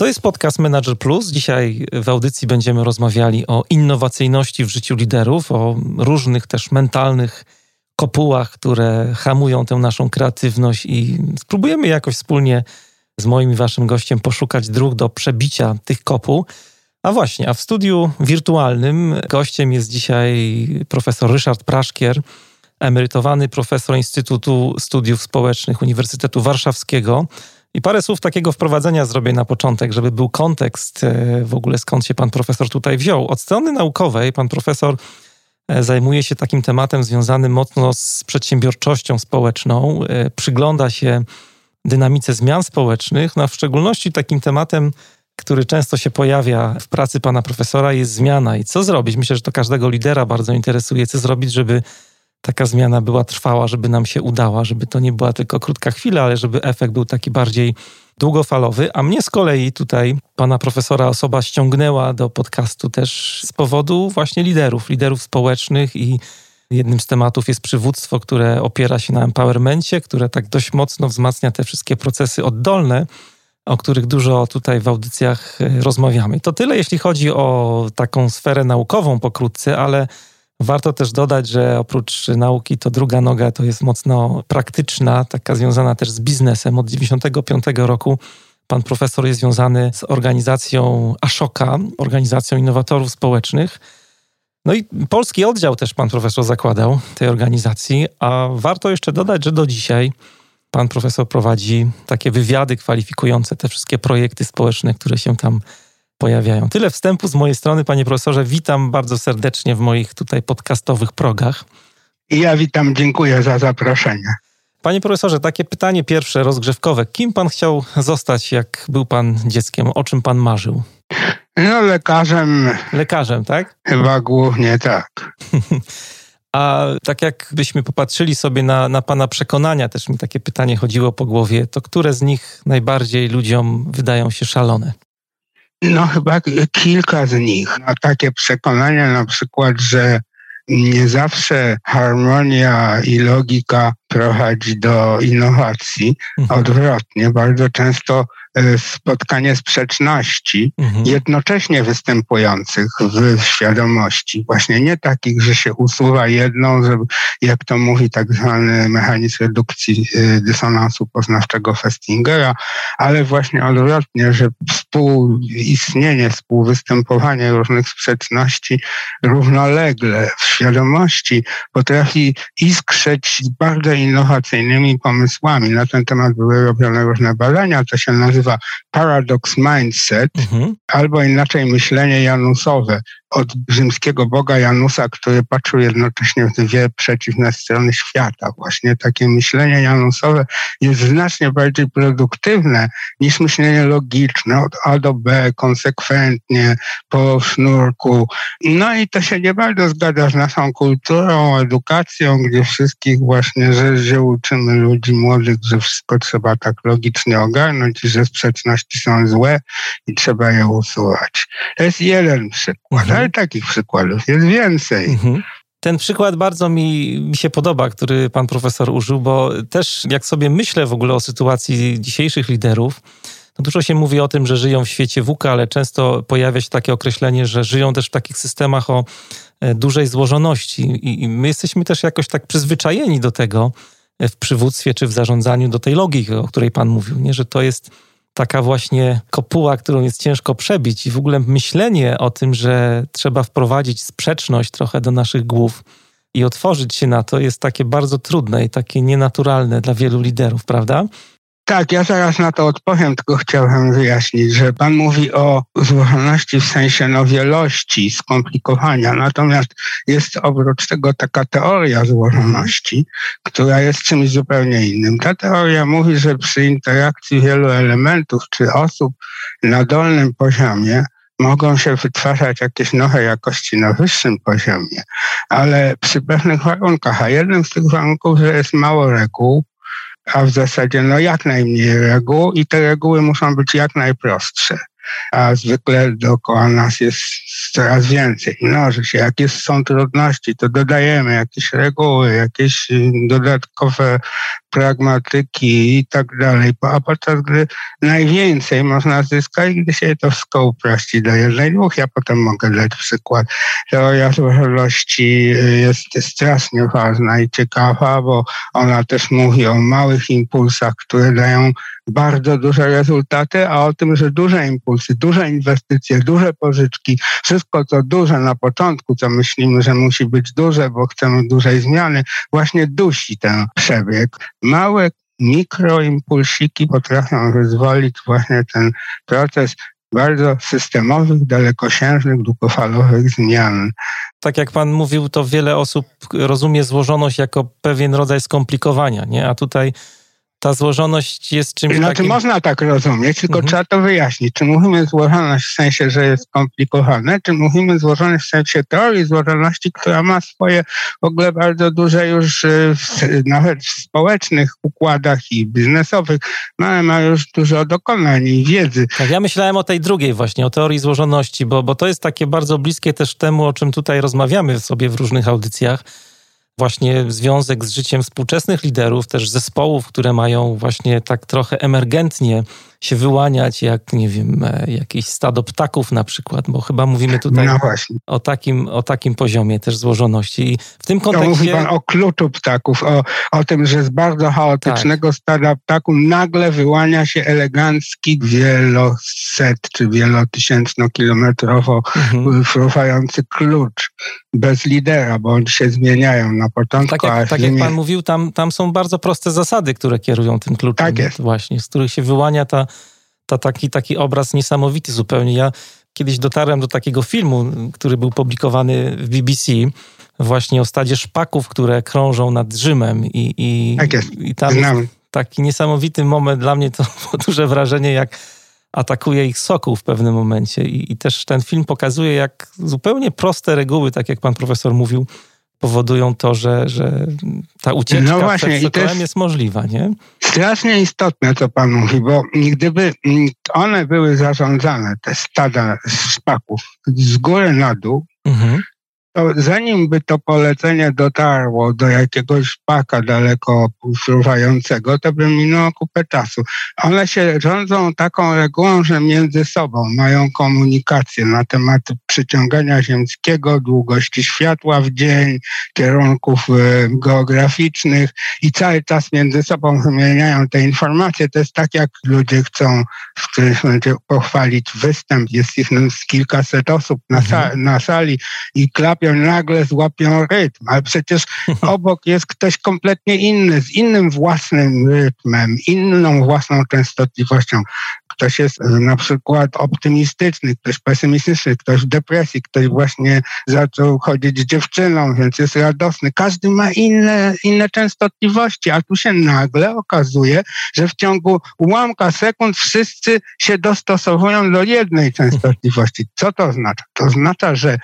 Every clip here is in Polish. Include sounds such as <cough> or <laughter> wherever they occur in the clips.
To jest podcast Manager Plus. Dzisiaj w audycji będziemy rozmawiali o innowacyjności w życiu liderów, o różnych też mentalnych kopułach, które hamują tę naszą kreatywność i spróbujemy jakoś wspólnie z moim i waszym gościem poszukać dróg do przebicia tych kopuł. A właśnie, a w studiu wirtualnym gościem jest dzisiaj profesor Ryszard Praszkier, emerytowany profesor Instytutu Studiów Społecznych Uniwersytetu Warszawskiego. I parę słów takiego wprowadzenia zrobię na początek, żeby był kontekst e, w ogóle skąd się pan profesor tutaj wziął. Od strony naukowej pan profesor e, zajmuje się takim tematem związanym mocno z przedsiębiorczością społeczną, e, przygląda się dynamice zmian społecznych, no a w szczególności takim tematem, który często się pojawia w pracy pana profesora, jest zmiana. I co zrobić? Myślę, że to każdego lidera bardzo interesuje, co zrobić, żeby taka zmiana była trwała, żeby nam się udała, żeby to nie była tylko krótka chwila, ale żeby efekt był taki bardziej długofalowy. A mnie z kolei tutaj pana profesora osoba ściągnęła do podcastu też z powodu właśnie liderów, liderów społecznych i jednym z tematów jest przywództwo, które opiera się na empowermencie, które tak dość mocno wzmacnia te wszystkie procesy oddolne, o których dużo tutaj w audycjach e, rozmawiamy. To tyle, jeśli chodzi o taką sferę naukową pokrótce, ale Warto też dodać, że oprócz nauki to druga noga to jest mocno praktyczna, taka związana też z biznesem. Od 1995 roku pan profesor jest związany z organizacją Ashoka, organizacją innowatorów społecznych. No i polski oddział też pan profesor zakładał tej organizacji, a warto jeszcze dodać, że do dzisiaj pan profesor prowadzi takie wywiady kwalifikujące te wszystkie projekty społeczne, które się tam pojawiają. Tyle wstępu z mojej strony, panie profesorze. Witam bardzo serdecznie w moich tutaj podcastowych progach. I ja witam, dziękuję za zaproszenie. Panie profesorze, takie pytanie pierwsze, rozgrzewkowe. Kim pan chciał zostać, jak był pan dzieckiem? O czym pan marzył? No, lekarzem. Lekarzem, tak? <laughs> Chyba głównie tak. A tak jakbyśmy popatrzyli sobie na, na Pana przekonania, też mi takie pytanie chodziło po głowie, to które z nich najbardziej ludziom wydają się szalone? No chyba kilka z nich. No, takie przekonania na przykład, że nie zawsze harmonia i logika prowadzi do innowacji. Mhm. Odwrotnie, bardzo często spotkanie sprzeczności mhm. jednocześnie występujących w świadomości. Właśnie nie takich, że się usuwa jedną, że, jak to mówi tak zwany mechanizm redukcji e, dysonansu poznawczego Festingera, ale właśnie odwrotnie, że współistnienie, współwystępowanie różnych sprzeczności równolegle w świadomości potrafi iskrzeć z bardzo innowacyjnymi pomysłami. Na ten temat były robione różne badania, to się nazywa nazywa paradox mindset, mhm. albo inaczej myślenie janusowe od rzymskiego boga Janusa, który patrzył jednocześnie w dwie przeciwne strony świata. Właśnie takie myślenie janusowe jest znacznie bardziej produktywne niż myślenie logiczne od A do B, konsekwentnie, po sznurku. No i to się nie bardzo zgadza z naszą kulturą, edukacją, gdzie wszystkich właśnie, że, że uczymy ludzi młodych, że wszystko trzeba tak logicznie ogarnąć i że sprzeczności są złe i trzeba je usuwać. To jest jeden przykład. Mhm ale takich przykładów jest więcej. Mhm. Ten przykład bardzo mi, mi się podoba, który pan profesor użył, bo też jak sobie myślę w ogóle o sytuacji dzisiejszych liderów, to dużo się mówi o tym, że żyją w świecie WUKA, ale często pojawia się takie określenie, że żyją też w takich systemach o e, dużej złożoności. I my jesteśmy też jakoś tak przyzwyczajeni do tego e, w przywództwie czy w zarządzaniu, do tej logiki, o której pan mówił, nie? że to jest taka właśnie kopuła, którą jest ciężko przebić i w ogóle myślenie o tym, że trzeba wprowadzić sprzeczność trochę do naszych głów i otworzyć się na to jest takie bardzo trudne i takie nienaturalne dla wielu liderów, prawda? Tak, ja zaraz na to odpowiem, tylko chciałem wyjaśnić, że Pan mówi o złożoności w sensie no, wielości, skomplikowania, natomiast jest oprócz tego taka teoria złożoności, która jest czymś zupełnie innym. Ta teoria mówi, że przy interakcji wielu elementów czy osób na dolnym poziomie mogą się wytwarzać jakieś nowe jakości na wyższym poziomie, ale przy pewnych warunkach, a jednym z tych warunków, że jest mało reguł, a w zasadzie no jak najmniej reguł i te reguły muszą być jak najprostsze a zwykle dookoła nas jest coraz więcej. Mnoży się. Jak jest, są trudności, to dodajemy jakieś reguły, jakieś y, dodatkowe pragmatyki i tak dalej. A podczas gdy najwięcej można zyskać, gdy się to wszystko uprości do jednej, dwóch. Ja potem mogę dać przykład. Teoria złożoności y, jest strasznie ważna i ciekawa, bo ona też mówi o małych impulsach, które dają bardzo duże rezultaty, a o tym, że duże impulsy, duże inwestycje, duże pożyczki, wszystko co duże na początku, co myślimy, że musi być duże, bo chcemy dużej zmiany, właśnie dusi ten przebieg. Małe mikroimpulsiki potrafią wyzwolić właśnie ten proces bardzo systemowych, dalekosiężnych, długofalowych zmian. Tak jak pan mówił, to wiele osób rozumie złożoność jako pewien rodzaj skomplikowania, nie? A tutaj ta złożoność jest czymś znaczy, takim... można tak rozumieć, tylko mhm. trzeba to wyjaśnić. Czy mówimy złożoność w sensie, że jest skomplikowane, czy mówimy złożoność w sensie teorii złożoności, która ma swoje w ogóle bardzo duże już y, nawet w społecznych układach i biznesowych, no, ma już dużo dokonań i wiedzy. Tak, ja myślałem o tej drugiej właśnie, o teorii złożoności, bo, bo to jest takie bardzo bliskie też temu, o czym tutaj rozmawiamy sobie w różnych audycjach właśnie związek z życiem współczesnych liderów, też zespołów, które mają właśnie tak trochę emergentnie się wyłaniać, jak nie wiem, e, jakieś stado ptaków na przykład, bo chyba mówimy tutaj no o, takim, o takim poziomie też złożoności. I w tym kontekście... No, mówi pan o kluczu ptaków, o, o tym, że z bardzo chaotycznego tak. stada ptaków nagle wyłania się elegancki wieloset czy wielotysięcznokilometrowo mhm. fruwający klucz bez lidera, bo oni się zmieniają na początku. Tak jak, tak jak pan mówił, tam, tam są bardzo proste zasady, które kierują tym kluczem. Tak jest. Właśnie, z których się wyłania ta taki, taki obraz niesamowity zupełnie. Ja kiedyś dotarłem do takiego filmu, który był publikowany w BBC, właśnie o stadzie szpaków, które krążą nad Rzymem i, i, tak jest. i tam taki niesamowity moment, dla mnie to było duże wrażenie, jak atakuje ich sokół w pewnym momencie I, i też ten film pokazuje, jak zupełnie proste reguły, tak jak pan profesor mówił, powodują to, że, że ta ucieczka no właśnie, przed sokołem jest możliwa, nie? Strasznie istotne, co pan mówi, bo gdyby mm, one były zarządzane, te stada szpaków, z góry na dół, mhm to zanim by to polecenie dotarło do jakiegoś paka daleko fruwającego, to by minęło kupę czasu. One się rządzą taką regułą, że między sobą mają komunikację na temat przyciągania ziemskiego, długości światła w dzień, kierunków e, geograficznych i cały czas między sobą wymieniają te informacje. To jest tak, jak ludzie chcą w którymś momencie pochwalić występ. Jest ich kilkaset osób na, sa na sali i klap złapią, nagle złapią rytm, ale przecież <laughs> obok jest ktoś kompletnie inny, z innym własnym rytmem, inną własną częstotliwością. Ktoś jest e, na przykład optymistyczny, ktoś pesymistyczny, ktoś w depresji, ktoś właśnie zaczął chodzić z dziewczyną, więc jest radosny. Każdy ma inne, inne częstotliwości, a tu się nagle okazuje, że w ciągu ułamka sekund wszyscy się dostosowują do jednej <laughs> częstotliwości. Co to oznacza? To oznacza, że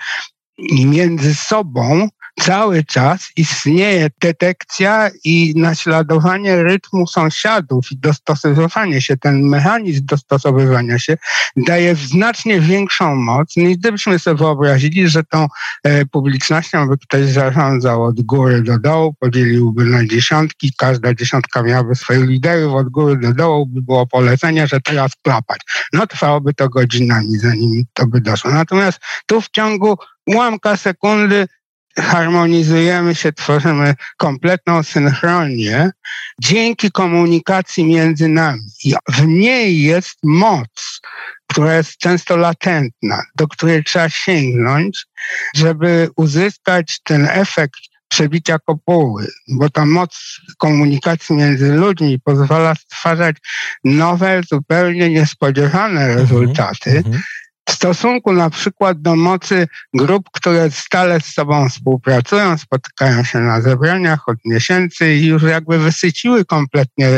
między sobą cały czas istnieje detekcja i naśladowanie rytmu sąsiadów i dostosowywanie się. Ten mechanizm dostosowywania się daje znacznie większą moc, niż gdybyśmy sobie wyobrazili, że tą e, publicznością by ktoś zarządzał od góry do dołu, podzieliłby na dziesiątki, każda dziesiątka miałaby swoich liderów, od góry do dołu by było polecenie, że teraz klapać. No trwałoby to godzinami, zanim to by doszło. Natomiast tu w ciągu ułamka sekundy harmonizujemy się, tworzymy kompletną synchronię dzięki komunikacji między nami. I w niej jest moc, która jest często latentna, do której trzeba sięgnąć, żeby uzyskać ten efekt przebicia kopuły, bo ta moc komunikacji między ludźmi pozwala stwarzać nowe, zupełnie niespodziewane mhm, rezultaty. Mm -hmm w stosunku na przykład do mocy grup, które stale z sobą współpracują, spotykają się na zebraniach od miesięcy i już jakby wysyciły kompletnie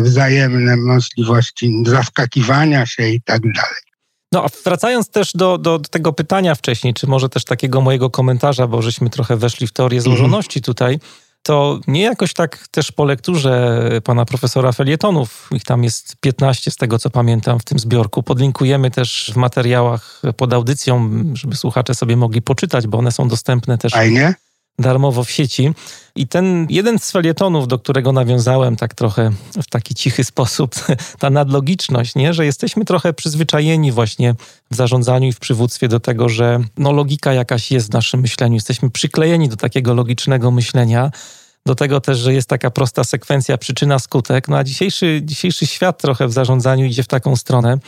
wzajemne możliwości zaskakiwania się i tak dalej. No a wracając też do, do, do, tego pytania wcześniej, czy może też takiego mojego komentarza, bo żeśmy trochę weszli w teorię mhm. złożoności tutaj, to nie jakoś tak też po lekturze pana profesora felietonów, ich tam jest 15 z tego co pamiętam w tym zbiorku, podlinkujemy też w materiałach pod audycją, żeby słuchacze sobie mogli poczytać, bo one są dostępne też Fajnie darmowo w sieci. I ten jeden z felietonów, do którego nawiązałem tak trochę w taki cichy sposób, <laughs> ta nadlogiczność, nie? że jesteśmy trochę przyzwyczajeni właśnie w zarządzaniu i w przywództwie do tego, że no, logika jakaś jest w naszym myśleniu. Jesteśmy przyklejeni do takiego logicznego myślenia. Do tego też, że jest taka prosta sekwencja przyczyna-skutek. No a dzisiejszy, dzisiejszy świat trochę w zarządzaniu idzie w taką stronę,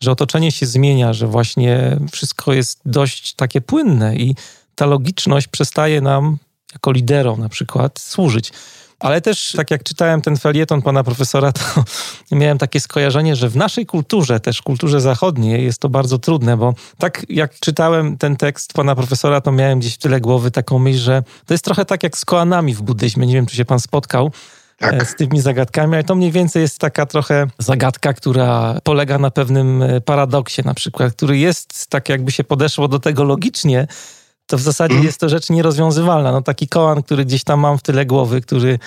że otoczenie się zmienia, że właśnie wszystko jest dość takie płynne i ta logiczność przestaje nam, jako liderom na przykład, służyć. Ale też, tak jak czytałem ten felieton pana profesora, to <laughs> miałem takie skojarzenie, że w naszej kulturze, też kulturze zachodniej, jest to bardzo trudne, bo tak jak czytałem ten tekst pana profesora, to miałem gdzieś w tyle głowy taką myśl, że to jest trochę tak jak z koanami w buddyzmie. Nie wiem, czy się pan spotkał. Tak. E, z tymi zagadkami, ale to mniej więcej jest taka trochę zagadka, która polega na pewnym e, paradoksie na przykład, który jest tak jakby się podeszło do tego logicznie, to w zasadzie mm. jest to rzecz nierozwiązywalna. No taki kołan, który gdzieś tam mam w tyle głowy, który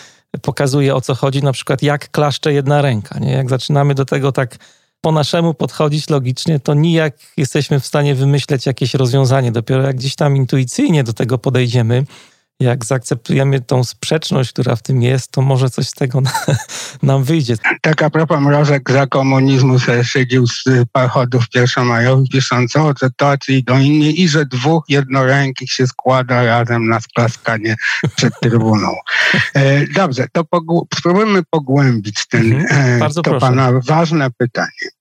pokazuje o co chodzi, na przykład jak klaszcze jedna ręka. Nie? Jak zaczynamy do tego tak po naszemu podchodzić logicznie, to nijak jesteśmy w stanie wymyśleć jakieś rozwiązanie. Dopiero jak gdzieś tam intuicyjnie do tego podejdziemy, jak zaakceptujemy tą sprzeczność, która w tym jest, to może coś z tego <laughs> na, nam wyjdzie. Tak a propos Mrożek za komunizmu sobie szydził z parchodów pierwszomajowych, pisząc o sytuacji do innej i że dwóch jednorękich się składa razem na sklaskanie przed trybuną. E, dobrze, to pogł spróbujmy pogłębić ten, mhm, e, Bardzo to proszę. pana ważne pytanie.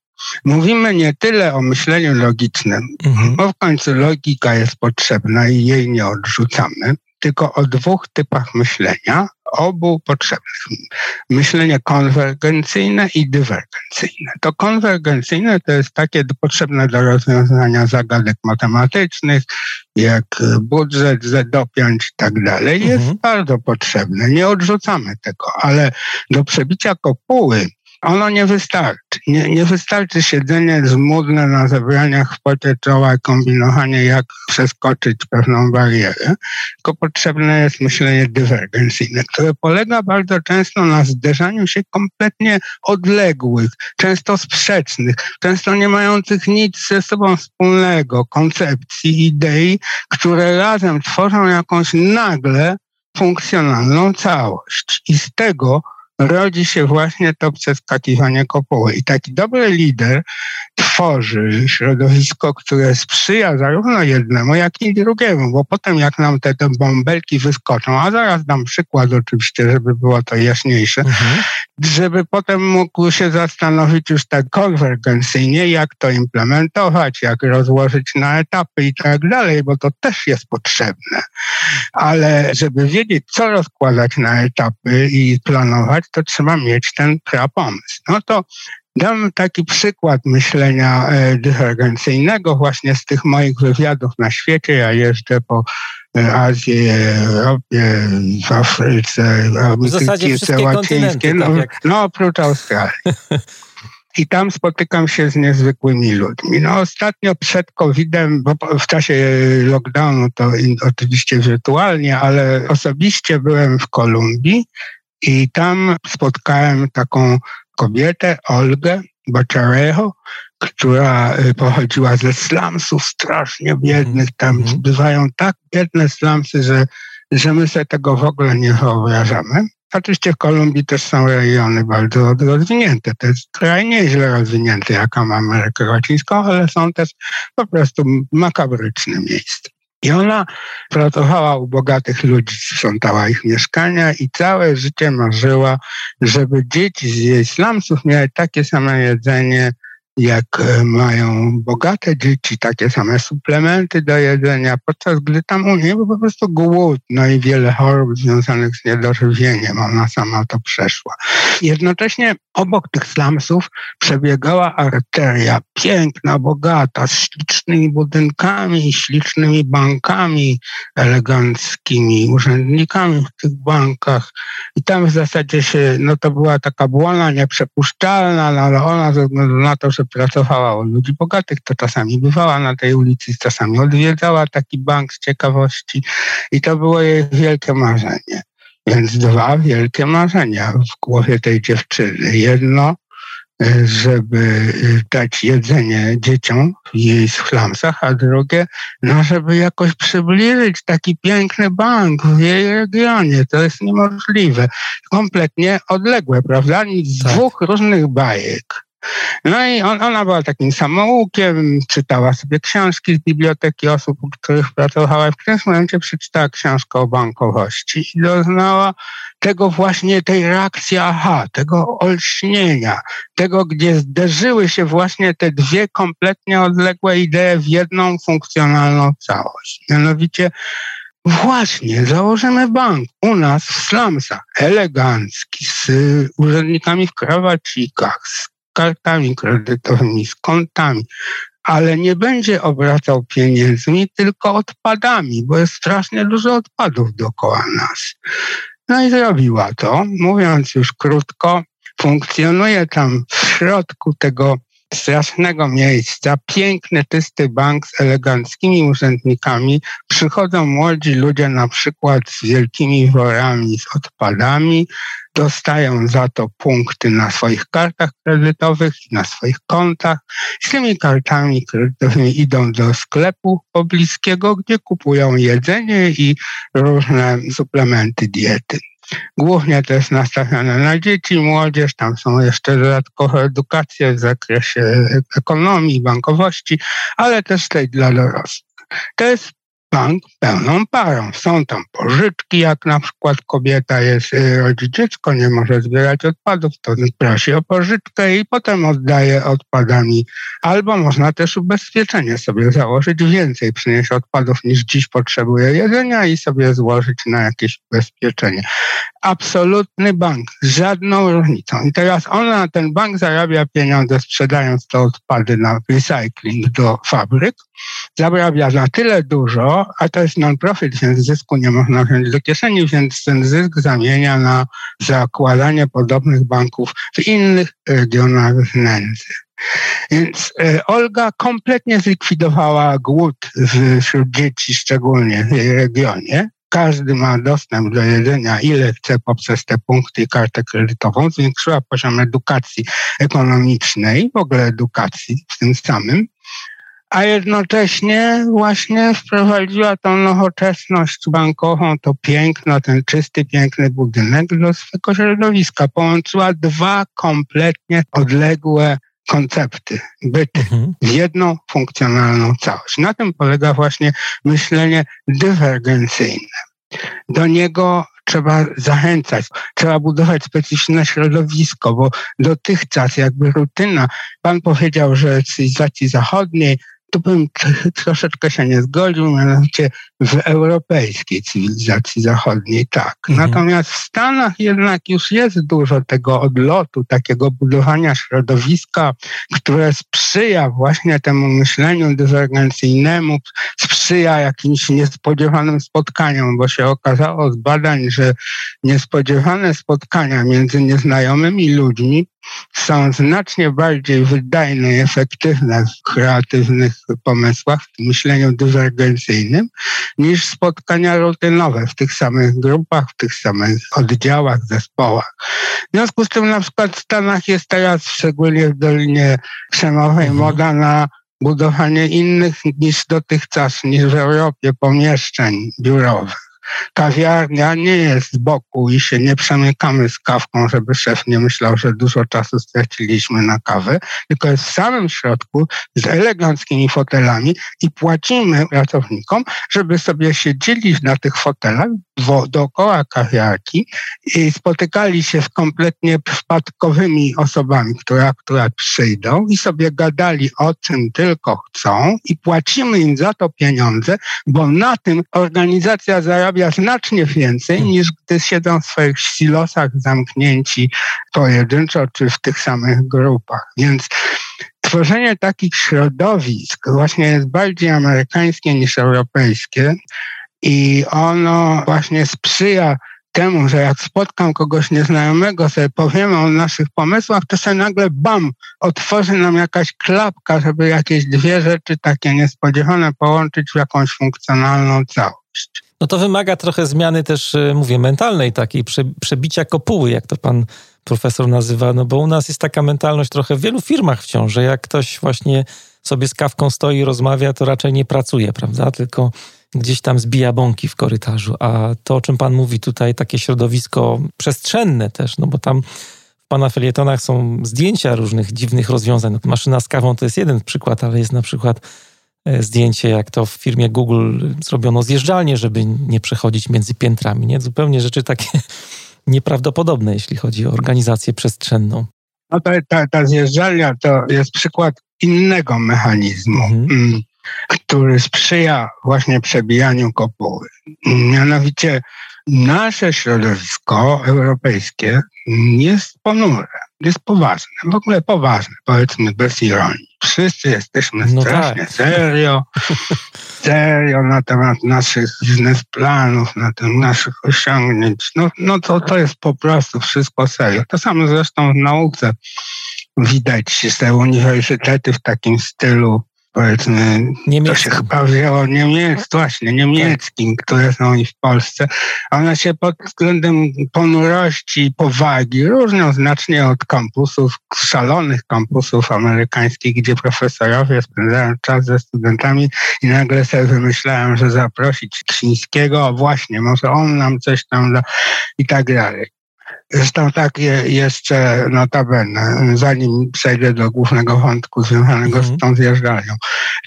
Mówimy nie tyle o myśleniu logicznym, mhm. bo w końcu logika jest potrzebna i jej nie odrzucamy tylko o dwóch typach myślenia, obu potrzebnych. Myślenie konwergencyjne i dywergencyjne. To konwergencyjne to jest takie potrzebne do rozwiązania zagadek matematycznych, jak budżet, dopiąć i tak dalej. Jest mhm. bardzo potrzebne. Nie odrzucamy tego, ale do przebicia kopuły ono nie wystarczy. Nie, nie wystarczy siedzenie zmudne na zebraniach w pocie czoła i kombinowanie, jak przeskoczyć pewną barierę, tylko potrzebne jest myślenie dywergencyjne, które polega bardzo często na zderzaniu się kompletnie odległych, często sprzecznych, często nie mających nic ze sobą wspólnego koncepcji, idei, które razem tworzą jakąś nagle funkcjonalną całość. I z tego rodzi się właśnie to przeskakiwanie kopuły. I taki dobry lider tworzy środowisko, które sprzyja zarówno jednemu, jak i drugiemu, bo potem jak nam te, te bąbelki wyskoczą, a zaraz dam przykład oczywiście, żeby było to jaśniejsze, mhm. żeby potem mógł się zastanowić już tak konwergencyjnie, jak to implementować, jak rozłożyć na etapy i tak dalej, bo to też jest potrzebne. Ale żeby wiedzieć, co rozkładać na etapy i planować, to trzeba mieć ten prapomysł. No to Dam taki przykład myślenia e, dyferencyjnego właśnie z tych moich wywiadów na świecie. Ja jeżdżę po e, Azji, Europie, w Afryce, Ameryce Łacińskiej, no, tak no oprócz Australii. <laughs> I tam spotykam się z niezwykłymi ludźmi. No ostatnio przed COVID-em, bo w czasie lockdownu to oczywiście wirtualnie, ale osobiście byłem w Kolumbii i tam spotkałem taką kobietę, Olgę Baczarejo, która y, pochodziła ze slumsów strasznie biednych. Tam mm. bywają tak biedne slumsy, że, że my sobie tego w ogóle nie wyobrażamy. Oczywiście w Kolumbii też są rejony bardzo rozwinięte. To jest kraj nieźle rozwinięty, jaka ma Amerykę Łacińską, ale są też po prostu makabryczne miejsca. I ona pracowała u bogatych ludzi, sprzątała ich mieszkania i całe życie marzyła, żeby dzieci z jej slumsów miały takie same jedzenie, jak e, mają bogate dzieci takie same suplementy do jedzenia, podczas gdy tam u niej był po prostu głód, no i wiele chorób związanych z niedożywieniem. Ona sama to przeszła. Jednocześnie obok tych slumsów przebiegała arteria, piękna, bogata, z ślicznymi budynkami, ślicznymi bankami, eleganckimi urzędnikami w tych bankach. I tam w zasadzie się, no to była taka błona nieprzepuszczalna, no ale ona ze względu na to, że że pracowała u ludzi bogatych, to czasami bywała na tej ulicy, czasami odwiedzała taki bank z ciekawości i to było jej wielkie marzenie. Więc dwa wielkie marzenia w głowie tej dziewczyny. Jedno żeby y, dać jedzenie dzieciom w jej schlamsach, a drugie, no żeby jakoś przybliżyć taki piękny bank w jej regionie. To jest niemożliwe. Kompletnie odległe, prawda? Nic z tak. dwóch różnych bajek. No i on, ona była takim samoukiem, czytała sobie książki z biblioteki osób, u których pracowała. W którymś momencie przeczytała książkę o bankowości i doznała tego właśnie, tej reakcji aha, tego olśnienia, tego, gdzie zderzyły się właśnie te dwie kompletnie odległe idee w jedną funkcjonalną całość. Mianowicie Właśnie, założymy bank u nas w slumsach, elegancki, z urzędnikami w krawacikach, z kartami kredytowymi, z kontami, ale nie będzie obracał pieniędzmi, tylko odpadami, bo jest strasznie dużo odpadów dookoła nas. No i zrobiła to. Mówiąc już krótko, funkcjonuje tam w środku tego strasznego miejsca, piękny, czysty bank z eleganckimi urzędnikami. Przychodzą młodzi ludzie na przykład z wielkimi worami z odpadami, dostają za to punkty na swoich kartach kredytowych i na swoich kontach. Z tymi kartami kredytowymi idą do sklepu pobliskiego, gdzie kupują jedzenie i różne suplementy diety. Głównie to jest nastawione na dzieci, młodzież, tam są jeszcze dodatkowe edukacje w zakresie ekonomii, bankowości, ale też tej dla dorosłych. To jest bank pełną parą. Są tam pożyczki, jak na przykład kobieta jest, y, rodzi dziecko, nie może zbierać odpadów, to prosi o pożyczkę i potem oddaje odpadami. Albo można też ubezpieczenie sobie założyć, więcej przynieść odpadów niż dziś potrzebuje jedzenia i sobie złożyć na jakieś ubezpieczenie. Absolutny bank, z żadną różnicą. I teraz ona, ten bank zarabia pieniądze sprzedając te odpady na recycling do fabryk, zarabia na tyle dużo, a to jest non-profit, więc zysku nie można wziąć do kieszeni, więc ten zysk zamienia na zakładanie podobnych banków w innych regionach nędzy. Więc e, Olga kompletnie zlikwidowała głód wśród dzieci, szczególnie w jej regionie. Każdy ma dostęp do jedzenia, ile chce poprzez te punkty i kartę kredytową. Zwiększyła poziom edukacji ekonomicznej, w ogóle edukacji w tym samym a jednocześnie właśnie wprowadziła tą nowoczesność bankową, to piękno, ten czysty, piękny budynek do swojego środowiska. Połączyła dwa kompletnie odległe koncepty, byty mhm. w jedną funkcjonalną całość. Na tym polega właśnie myślenie dywergencyjne. Do niego trzeba zachęcać, trzeba budować specyficzne środowisko, bo dotychczas jakby rutyna, pan powiedział, że cywilizacji zachodniej tu bym troszeczkę się nie zgodził, mianowicie w europejskiej cywilizacji zachodniej tak. Mhm. Natomiast w Stanach jednak już jest dużo tego odlotu, takiego budowania środowiska, które sprzyja właśnie temu myśleniu dywergencyjnemu, sprzyja jakimś niespodziewanym spotkaniom, bo się okazało z badań, że niespodziewane spotkania między nieznajomymi ludźmi są znacznie bardziej wydajne i efektywne w kreatywnych pomysłach, w myśleniu dywergencyjnym, niż spotkania rutynowe w tych samych grupach, w tych samych oddziałach, zespołach. W związku z tym na przykład w Stanach jest teraz, szczególnie w Dolinie Krzemowej, mhm. moda na budowanie innych niż dotychczas, niż w Europie pomieszczeń biurowych kawiarnia nie jest z boku i się nie przemykamy z kawką, żeby szef nie myślał, że dużo czasu straciliśmy na kawę, tylko jest w samym środku z eleganckimi fotelami i płacimy pracownikom, żeby sobie siedzieli na tych fotelach dookoła kawiarki i spotykali się z kompletnie przypadkowymi osobami, które akurat przyjdą i sobie gadali o czym tylko chcą i płacimy im za to pieniądze, bo na tym organizacja zarabia zarabia znacznie więcej hmm. niż gdy siedzą w swoich silosach zamknięci pojedynczo czy w tych samych grupach. Więc tworzenie takich środowisk właśnie jest bardziej amerykańskie niż europejskie i ono właśnie sprzyja temu, że jak spotkam kogoś nieznajomego, sobie powiemy o naszych pomysłach, to się nagle bam, otworzy nam jakaś klapka, żeby jakieś dwie rzeczy takie niespodziewane połączyć w jakąś funkcjonalną całość. No to wymaga trochę zmiany też, y, mówię, mentalnej takiej, przebicia kopuły, jak to pan profesor nazywa, no bo u nas jest taka mentalność trochę w wielu firmach wciąż, że jak ktoś właśnie sobie z kawką stoi i rozmawia, to raczej nie pracuje, prawda? Tylko gdzieś tam zbija bąki w korytarzu. A to, o czym pan mówi tutaj, takie środowisko przestrzenne też, no bo tam w pana felietonach są zdjęcia różnych dziwnych rozwiązań. No, maszyna z kawą to jest jeden przykład, ale jest na przykład e, zdjęcie, jak to w firmie Google zrobiono zjeżdżalnie, żeby nie przechodzić między piętrami. Nie? Zupełnie rzeczy takie <laughs> nieprawdopodobne, jeśli chodzi o organizację przestrzenną. No to ta, ta zjeżdżalnia to jest przykład innego mechanizmu. Mhm. Mm który sprzyja właśnie przebijaniu kopuły. Mianowicie nasze środowisko europejskie jest ponure, jest poważne, w ogóle poważne, powiedzmy bez ironii. Wszyscy jesteśmy no strasznie tak. serio, <laughs> serio na temat naszych biznesplanów, na temat naszych osiągnięć. No, no to, to jest po prostu wszystko serio. To samo zresztą w nauce widać, że te uniwersytety w takim stylu powiedzmy, to się chyba wzięło niemiec, właśnie niemieckim, tak. które są i w Polsce. One się pod względem ponurości i powagi różnią znacznie od kampusów, szalonych kampusów amerykańskich, gdzie profesorowie spędzają czas ze studentami i nagle sobie wymyślają, że zaprosić Ksińskiego, właśnie, może on nam coś tam da i tak dalej. Zresztą tak je, jeszcze notabene, zanim przejdę do głównego wątku związanego mhm. z tą zjeżdżalnią,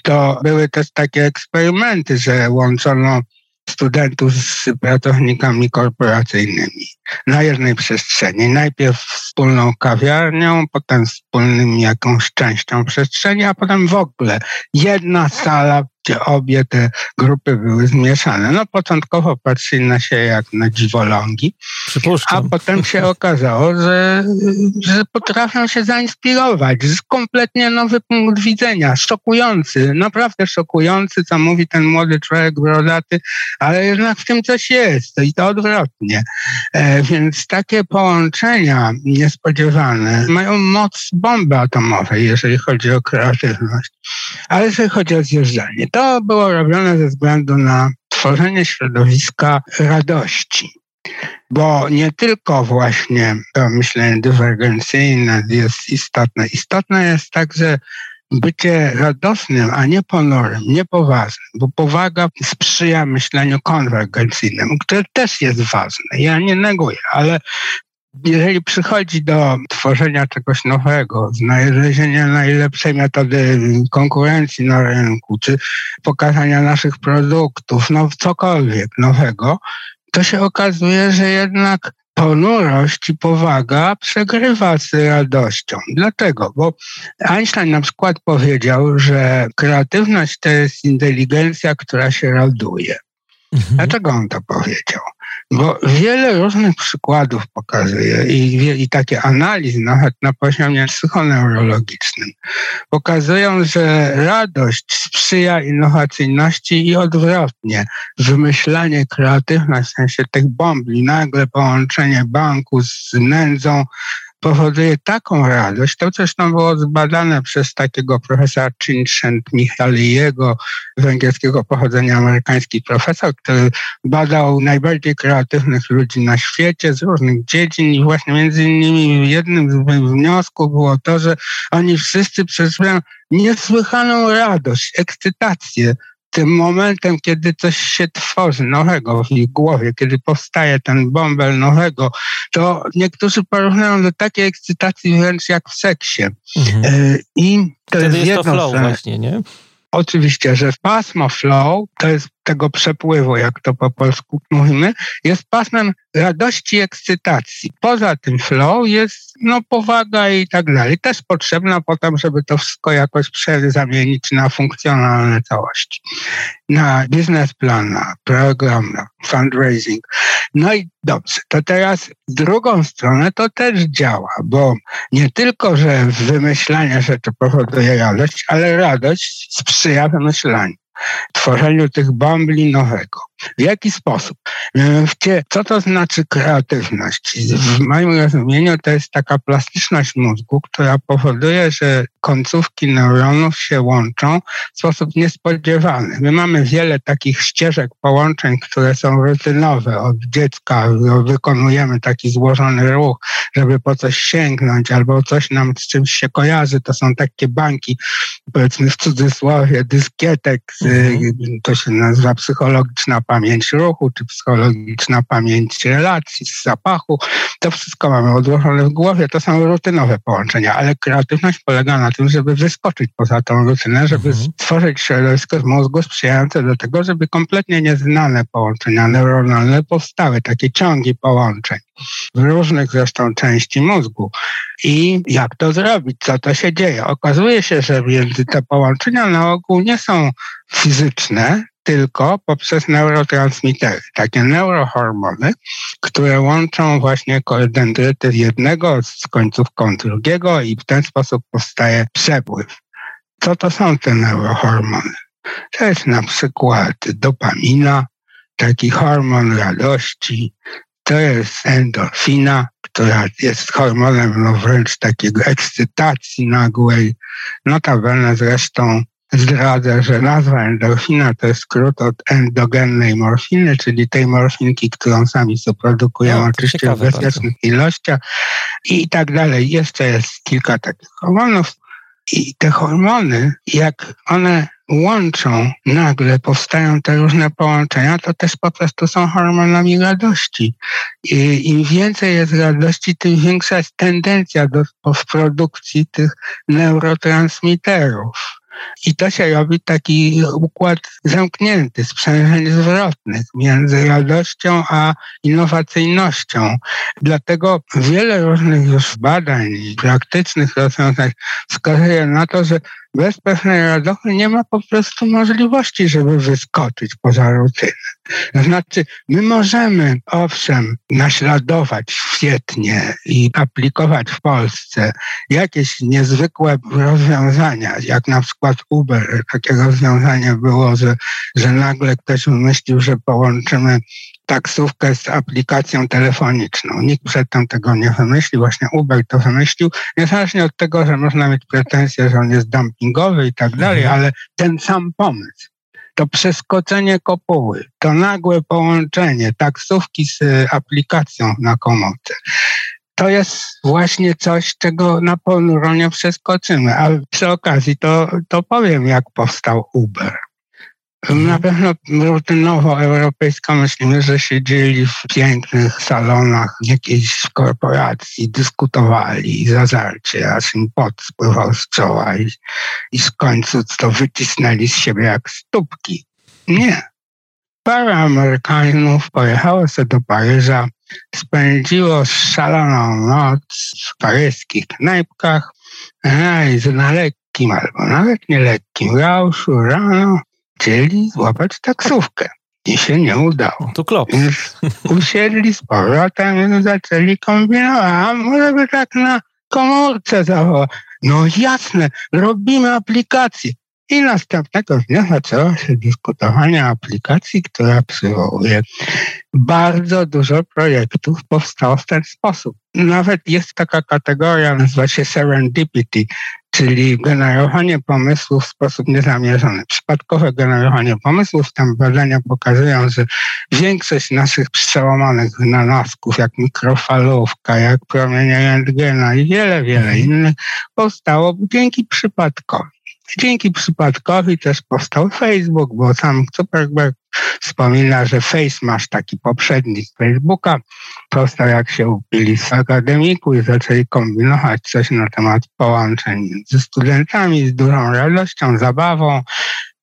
to były też takie eksperymenty, że łączono studentów z pracownikami korporacyjnymi na jednej przestrzeni. Najpierw wspólną kawiarnią, potem wspólnym jakąś częścią przestrzeni, a potem w ogóle jedna sala gdzie obie te grupy były zmieszane. No początkowo patrzyli na się jak na dziwolągi, a potem się okazało, że, że potrafią się zainspirować. Z kompletnie nowy punkt widzenia, szokujący, naprawdę szokujący, co mówi ten młody człowiek brodaty, ale jednak w tym coś jest i to odwrotnie. E, więc takie połączenia niespodziewane mają moc bomby atomowej, jeżeli chodzi o kreatywność. Ale jeżeli chodzi o zjeżdżanie, to było robione ze względu na tworzenie środowiska radości. Bo nie tylko właśnie to myślenie dywergencyjne jest istotne. Istotne jest także bycie radosnym, a nie ponurym, niepoważnym, bo powaga sprzyja myśleniu konwergencyjnemu, które też jest ważne. Ja nie neguję, ale jeżeli przychodzi do tworzenia czegoś nowego, znalezienia najlepszej metody konkurencji na rynku, czy pokazania naszych produktów, no cokolwiek nowego, to się okazuje, że jednak ponurość i powaga przegrywa z radością. Dlaczego? Bo Einstein na przykład powiedział, że kreatywność to jest inteligencja, która się raduje. Mhm. Dlaczego on to powiedział? Bo wiele różnych przykładów pokazuje i, i takie analizy, nawet na poziomie psychoneurologicznym, pokazują, że radość sprzyja innowacyjności i odwrotnie. Wymyślanie, kreatywność, w sensie tych bombli, nagle połączenie banku z nędzą, powoduje taką radość. To zresztą było zbadane przez takiego profesora Cinchent Michaliego, węgierskiego pochodzenia amerykański profesor, który badał najbardziej kreatywnych ludzi na świecie z różnych dziedzin i właśnie między innymi jednym z wniosków było to, że oni wszyscy przeżywają niesłychaną radość, ekscytację tym momentem, kiedy coś się tworzy nowego w ich głowie, kiedy powstaje ten bąbel nowego, to niektórzy porównują do takiej ekscytacji wręcz jak w seksie. Mhm. E, I to Wtedy jest, jest to flow właśnie, nie? Oczywiście, że pasmo flow to jest tego przepływu, jak to po polsku mówimy, jest pasmem radości i ekscytacji. Poza tym flow jest no, powaga i tak dalej. Też potrzebna potem, żeby to wszystko jakoś zamienić na funkcjonalne całości. Na biznesplan, na program, na fundraising. No i dobrze, to teraz drugą stronę to też działa, bo nie tylko, że wymyślanie rzeczy powoduje radość, ale radość sprzyja wymyślaniu tworzeniu tych bombli nowego. W jaki sposób? Mianowicie, co to znaczy kreatywność? W moim rozumieniu to jest taka plastyczność mózgu, która powoduje, że końcówki neuronów się łączą w sposób niespodziewany. My mamy wiele takich ścieżek połączeń, które są rutynowe. Od dziecka wykonujemy taki złożony ruch, żeby po coś sięgnąć albo coś nam z czymś się kojarzy. To są takie banki, powiedzmy w cudzysłowie, dyskietek, mhm. to się nazywa psychologiczna pamięć ruchu, czy psychologiczna pamięć relacji, z zapachu. To wszystko mamy odłożone w głowie, to są rutynowe połączenia, ale kreatywność polega na tym, żeby wyskoczyć poza tą rutynę, żeby mhm. stworzyć środowisko w mózgu sprzyjające do tego, żeby kompletnie nieznane połączenia neuronalne powstały, takie ciągi połączeń w różnych zresztą części mózgu. I jak to zrobić? Co to się dzieje? Okazuje się, że między te połączenia na ogół nie są fizyczne, tylko poprzez neurotransmitery, takie neurohormony, które łączą właśnie dendryty jednego z końcówką drugiego i w ten sposób powstaje przepływ. Co to są te neurohormony? To jest na przykład dopamina, taki hormon radości, to jest endorfina, która jest hormonem no wręcz takiego ekscytacji nagłej. Notabene zresztą zdradzę, że nazwa endorfina to jest skrót od endogennej morfiny, czyli tej morfinki, którą sami produkujemy no, oczywiście w bezpiecznych ilościach i tak dalej. Jeszcze jest kilka takich hormonów. I te hormony, jak one łączą, nagle powstają te różne połączenia, to też po prostu są hormonami radości. I im więcej jest radości, tym większa jest tendencja do produkcji tych neurotransmiterów. I to się robi taki układ zamknięty, sprzężeń zwrotnych między radością a innowacyjnością. Dlatego wiele różnych już badań praktycznych rozwiązań wskazuje na to, że bez pewnej nie ma po prostu możliwości, żeby wyskoczyć poza rutynę. To znaczy, my możemy, owszem, naśladować świetnie i aplikować w Polsce jakieś niezwykłe rozwiązania, jak na przykład Uber. Takie rozwiązanie było, że, że nagle ktoś wymyślił, że połączymy taksówkę z aplikacją telefoniczną. Nikt przedtem tego nie wymyślił, właśnie Uber to wymyślił, niezależnie od tego, że można mieć pretensje, że on jest dumpingowy i tak dalej, mhm. ale ten sam pomysł, to przeskoczenie kopuły, to nagłe połączenie taksówki z e, aplikacją na komórce, to jest właśnie coś, czego na nie przeskoczymy. A przy okazji to, to powiem, jak powstał Uber. Na pewno rutynowo europejsko myślimy, że siedzieli w pięknych salonach jakiejś korporacji, dyskutowali zażarcie, aż im pot spływał z czoła i, i w końcu to wycisnęli z siebie jak stópki. Nie. Parę Amerykanów pojechało sobie do Paryża, spędziło szaloną noc w paryskich knajpkach i na lekkim albo nawet nie lekkim rauszu rano chcieli złapać taksówkę. I się nie udało. To klop. usiedli z powrotem i zaczęli kombinować. A może by tak na komórce zachować. No jasne, robimy aplikację. I następnego dnia zaczęło się dyskutowanie aplikacji, która przywołuje bardzo dużo projektów powstało w ten sposób. Nawet jest taka kategoria, nazywa się serendipity, czyli generowanie pomysłów w sposób niezamierzony. Przypadkowe generowanie pomysłów, tam badania pokazują, że większość naszych przełamanych wynalazków, jak mikrofalówka, jak promienie rentgena i wiele, wiele mhm. innych, powstało dzięki przypadkowi. Dzięki przypadkowi też powstał Facebook, bo sam Zuckerberg wspomina, że Face masz taki poprzednik Facebooka. Powstał jak się upili z akademiku i zaczęli kombinować coś na temat połączeń między studentami z dużą radością, zabawą,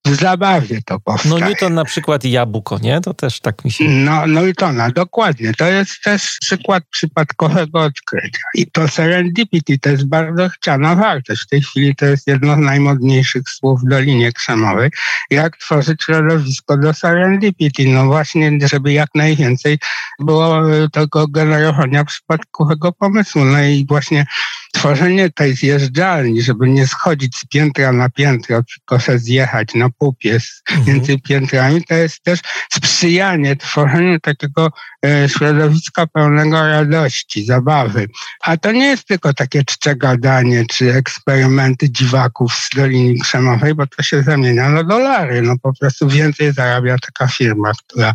w zabawie to powstaje. No Newton na przykład jabłko, nie? To też tak mi się... No, Newtona, dokładnie. To jest też przykład przypadkowego odkrycia. I to serendipity to jest bardzo chciana wartość. W tej chwili to jest jedno z najmodniejszych słów w Dolinie Krzemowej. Jak tworzyć środowisko do serendipity? No właśnie, żeby jak najwięcej było tego generowania przypadkowego pomysłu. No i właśnie tworzenie tej zjeżdżalni, żeby nie schodzić z piętra na piętro, tylko się zjechać, no pupie mhm. między piętrami, to jest też sprzyjanie tworzeniu takiego e, środowiska pełnego radości, zabawy. A to nie jest tylko takie czcze gadanie, czy eksperymenty dziwaków z Doliny Krzemowej, bo to się zamienia na dolary. No po prostu więcej zarabia taka firma, która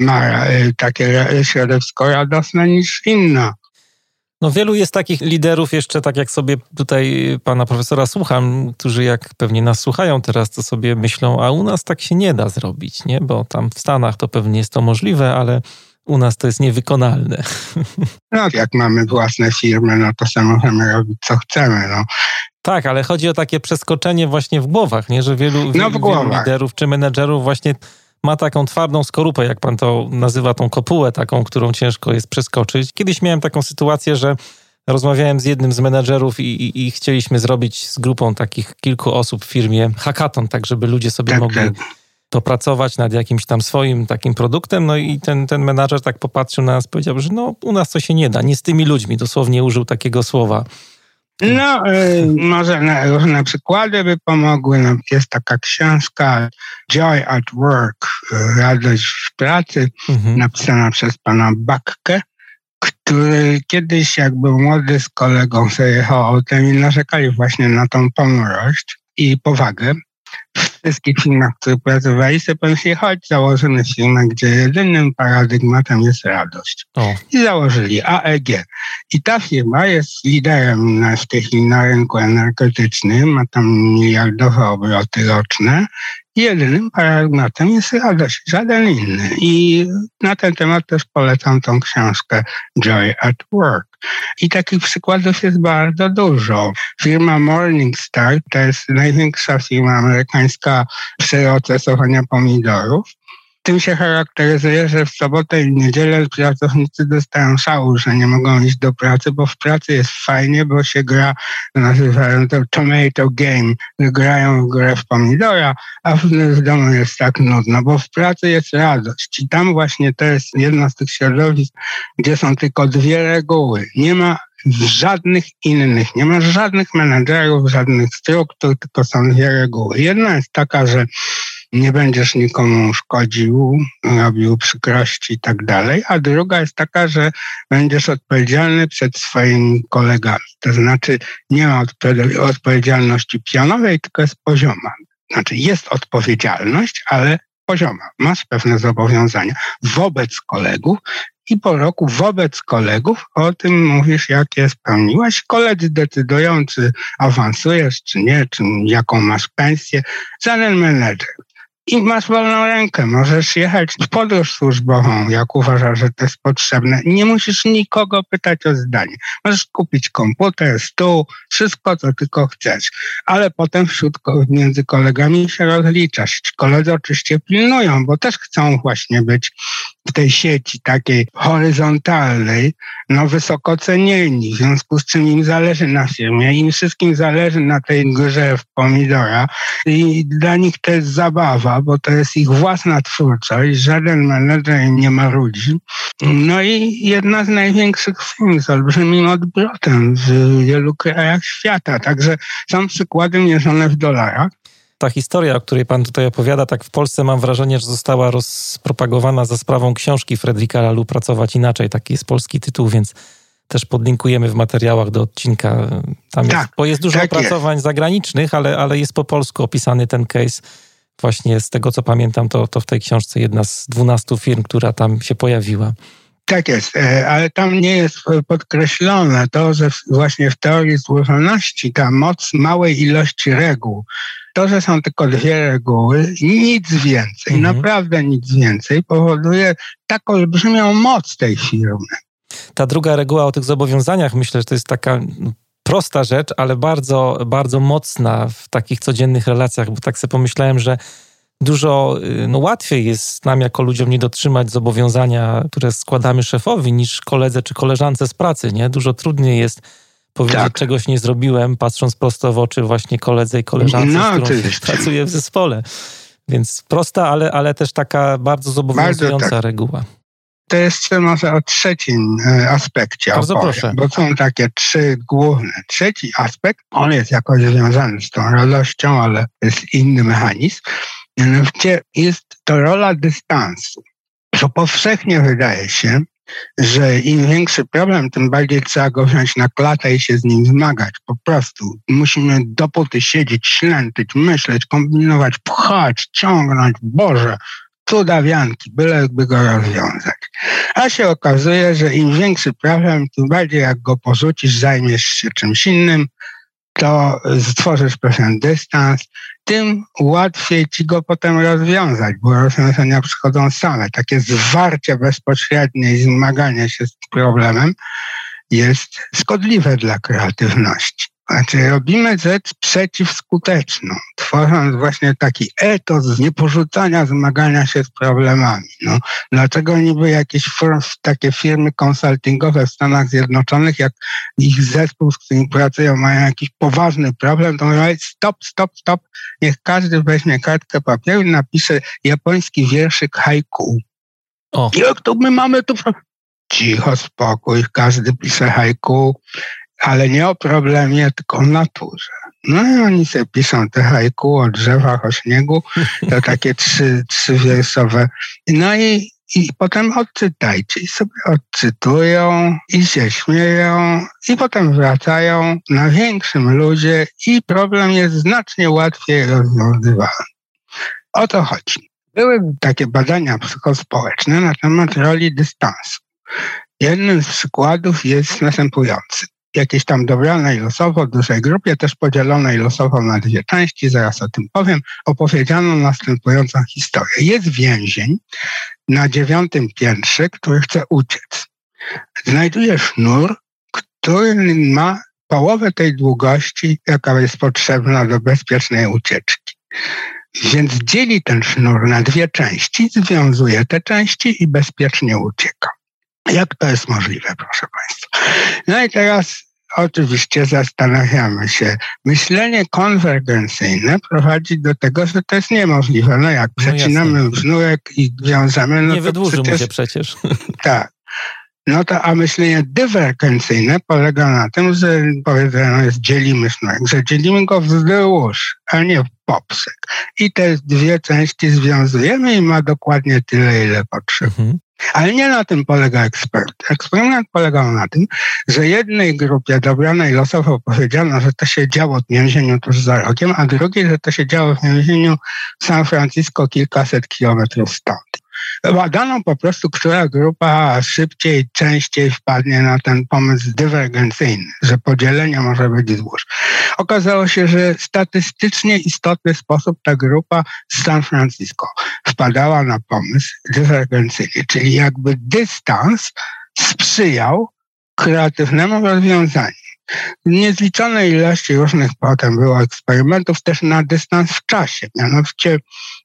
ma e, takie środowisko radosne niż inna. No wielu jest takich liderów jeszcze, tak jak sobie tutaj pana profesora słucham, którzy jak pewnie nas słuchają teraz, to sobie myślą, a u nas tak się nie da zrobić, nie? Bo tam w Stanach to pewnie jest to możliwe, ale u nas to jest niewykonalne. No, <laughs> jak mamy własne firmy, no to samo możemy robić, co chcemy, no. Tak, ale chodzi o takie przeskoczenie właśnie w głowach, nie? Że wielu, no, wielu liderów czy menedżerów właśnie ma taką twardą skorupę, jak pan to nazywa, tą kopułę taką, którą ciężko jest przeskoczyć. Kiedyś miałem taką sytuację, że rozmawiałem z jednym z menedżerów i, i, i chcieliśmy zrobić z grupą takich kilku osób w firmie hackathon, tak żeby ludzie sobie tak, mogli tak. to pracować nad jakimś tam swoim takim produktem. No i ten, ten menadżer tak popatrzył na nas, powiedział, że no u nas to się nie da, nie z tymi ludźmi, dosłownie użył takiego słowa. No, y, może na, różne przykłady by pomogły. No, jest taka książka Joy at Work, y, Radość w pracy, mhm. napisana przez pana Bakkę, który kiedyś jak był młody z kolegą sobie jechał autem i narzekali właśnie na tą ponurość i powagę wszystkich firmach, w których pracowali, sobie pomyśleli, chodź, założymy firmę, gdzie jedynym paradygmatem jest radość. O. I założyli AEG. I ta firma jest liderem na, w tej chwili na rynku energetycznym, ma tam miliardowe obroty roczne jedynym paradygmatem jest radość, żaden inny. I na ten temat też polecam tą książkę Joy at Work. I takich przykładów jest bardzo dużo. Firma Morningstar to jest największa firma amerykańska przeprocesowania pomidorów tym się charakteryzuje, że w sobotę i niedzielę pracownicy dostają szału, że nie mogą iść do pracy, bo w pracy jest fajnie, bo się gra, nazywają to tomato game, grają w grę w pomidora, a w, w domu jest tak nudno, bo w pracy jest radość. I tam właśnie to jest jedno z tych środowisk, gdzie są tylko dwie reguły. Nie ma żadnych innych, nie ma żadnych menedżerów, żadnych struktur, tylko są dwie reguły. Jedna jest taka, że nie będziesz nikomu szkodził, robił przykrości i tak dalej, a druga jest taka, że będziesz odpowiedzialny przed swoimi kolegami. To znaczy nie ma odpowiedzialności pionowej, tylko jest pozioma. Znaczy jest odpowiedzialność, ale pozioma. Masz pewne zobowiązania wobec kolegów i po roku wobec kolegów o tym mówisz, jak je spełniłaś. Koledzy decydują, czy awansujesz, czy nie, czy jaką masz pensję. Żaden menedżer i masz wolną rękę. Możesz jechać w podróż służbową, jak uważasz, że to jest potrzebne. Nie musisz nikogo pytać o zdanie. Możesz kupić komputer, stół, wszystko, co tylko chcesz. Ale potem wśród, między kolegami się rozliczasz. Koledzy oczywiście pilnują, bo też chcą właśnie być w tej sieci takiej horyzontalnej, no wysoko cenieni, w związku z czym im zależy na firmie, im wszystkim zależy na tej grze w pomidora. I dla nich to jest zabawa, bo to jest ich własna twórczość, żaden menedżer nie ma ludzi. No i jedna z największych firm z olbrzymim odbrotem w wielu krajach świata, także są przykłady mierzone w dolarach ta historia, o której pan tutaj opowiada, tak w Polsce mam wrażenie, że została rozpropagowana za sprawą książki Fredrika Lalu Pracować Inaczej. Taki jest polski tytuł, więc też podlinkujemy w materiałach do odcinka. Tam tak, jest, bo jest dużo tak opracowań jest. zagranicznych, ale, ale jest po polsku opisany ten case. Właśnie z tego, co pamiętam, to, to w tej książce jedna z dwunastu firm, która tam się pojawiła. Tak jest, e, ale tam nie jest podkreślone to, że właśnie w teorii złożoności ta moc małej ilości reguł, to, że są tylko dwie reguły, nic więcej, mhm. naprawdę nic więcej, powoduje tak olbrzymią moc tej firmy. Ta druga reguła o tych zobowiązaniach, myślę, że to jest taka no, prosta rzecz, ale bardzo, bardzo mocna w takich codziennych relacjach, bo tak sobie pomyślałem, że dużo y, no, łatwiej jest nam jako ludziom nie dotrzymać zobowiązania, które składamy szefowi, niż koledze czy koleżance z pracy. Nie? Dużo trudniej jest powiedzieć tak. czegoś nie zrobiłem, patrząc prosto w oczy właśnie koledze i koleżance, no, z którą pracuję w zespole. Więc prosta, ale, ale też taka bardzo zobowiązująca bardzo tak. reguła. To jeszcze może o trzecim e, aspekcie Bardzo opowiem, proszę. bo są takie trzy główne. Trzeci aspekt, on jest jakoś związany z tą radością, ale jest inny mechanizm. Mianowicie jest to rola dystansu. Co powszechnie wydaje się, że im większy problem, tym bardziej trzeba go wziąć na klatę i się z nim zmagać. Po prostu musimy dopóty siedzieć, ślętyć, myśleć, kombinować, pchać, ciągnąć. Boże, cudawianki, byleby go rozwiązać. A się okazuje, że im większy problem, tym bardziej jak go porzucisz, zajmiesz się czymś innym, to stworzysz pewien dystans, tym łatwiej ci go potem rozwiązać, bo rozwiązania przychodzą same. Takie zwarcie bezpośrednie i zmaganie się z problemem jest szkodliwe dla kreatywności. Znaczy robimy rzecz przeciwskuteczną, tworząc właśnie taki etos nieporzucania, zmagania się z problemami. No, dlaczego niby jakieś takie firmy konsultingowe w Stanach Zjednoczonych, jak ich zespół, z którym pracują, mają jakiś poważny problem, to mówią stop, stop, stop, niech każdy weźmie kartkę papieru i napisze japoński wierszyk haiku. O. Jak to my mamy tu... Cicho, spokój, każdy pisze haiku, ale nie o problemie, tylko o naturze. No i oni sobie piszą te haiku o drzewach, o śniegu, to <laughs> takie trzy, trzywiersowe. No i, i potem odczytajcie i sobie odczytują i się śmieją i potem wracają na większym ludzie i problem jest znacznie łatwiej rozwiązywalny. O to chodzi. Były takie badania psychospołeczne na temat roli dystansu. Jednym z przykładów jest następujący jakiejś tam dobranej losowo dużej grupie, też podzielonej losowo na dwie części, zaraz o tym powiem, opowiedziano następującą historię. Jest więzień na dziewiątym piętrze, który chce uciec. Znajduje sznur, który ma połowę tej długości, jaka jest potrzebna do bezpiecznej ucieczki. Więc dzieli ten sznur na dwie części, związuje te części i bezpiecznie ucieka. Jak to jest możliwe, proszę Państwa? No i teraz oczywiście zastanawiamy się. Myślenie konwergencyjne prowadzi do tego, że to jest niemożliwe. No jak no przecinamy no sznurek i wiążemy, no Nie wydłuży przecież, mu się przecież. <laughs> Tak. No to a myślenie dywergencyjne polega na tym, że powiedzmy, jest dzielimy sznurek, że dzielimy go wzdłuż, a nie w popsek. I te dwie części związujemy i ma dokładnie tyle, ile potrzeba. Mhm. Ale nie na tym polega eksperyment. Eksperyment polegał na tym, że jednej grupie dobranej losowo powiedziano, że to się działo w więzieniu tuż za rogiem, a drugiej, że to się działo w więzieniu w San Francisco kilkaset kilometrów stąd. Badano po prostu, która grupa szybciej, częściej wpadnie na ten pomysł dywergencyjny, że podzielenie może być wzdłuż. Okazało się, że statystycznie istotny sposób ta grupa z San Francisco wpadała na pomysł dywergencyjny, czyli jakby dystans sprzyjał kreatywnemu rozwiązaniu niezliczonej ilości różnych potem było eksperymentów też na dystans w czasie. Mianowicie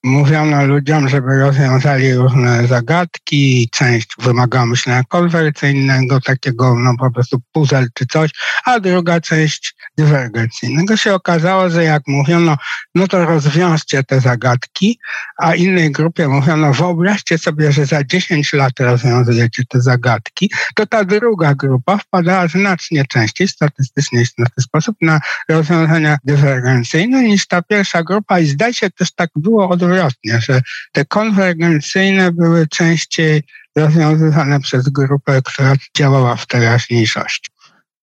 mówiono ludziom, żeby rozwiązali różne zagadki, część wymagała myślenia konwersyjnego, takiego no po prostu puzzle czy coś, a druga część dywergencyjnego. Się okazało, że jak mówiono, no to rozwiążcie te zagadki, a innej grupie mówiono, wyobraźcie sobie, że za 10 lat rozwiązujecie te zagadki, to ta druga grupa wpadała znacznie częściej, statystycznie jest w ten sposób na rozwiązania dywergencyjne niż ta pierwsza grupa i zdaje się też tak było odwrotnie, że te konwergencyjne były częściej rozwiązywane przez grupę, która działała w teraźniejszości.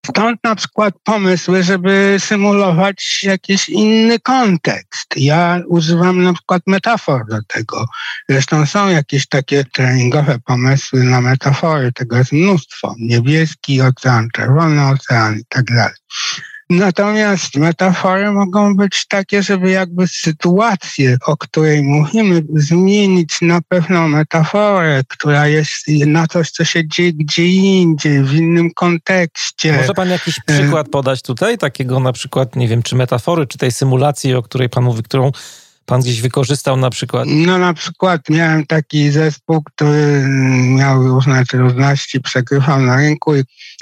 Stąd na przykład pomysły, żeby symulować jakiś inny kontekst. Ja używam na przykład metafor do tego. Zresztą są jakieś takie treningowe pomysły na metafory. Tego jest mnóstwo. Niebieski ocean, czerwony ocean i tak dalej. Natomiast metafory mogą być takie, żeby jakby sytuację, o której mówimy, zmienić na pewną metaforę, która jest na coś, co się dzieje gdzie indziej, w innym kontekście. Może pan jakiś e, przykład podać tutaj, takiego na przykład, nie wiem, czy metafory, czy tej symulacji, o której pan mówi, którą pan gdzieś wykorzystał na przykład? No na przykład miałem taki zespół, który miał różne trudności, przegrywał na rynku,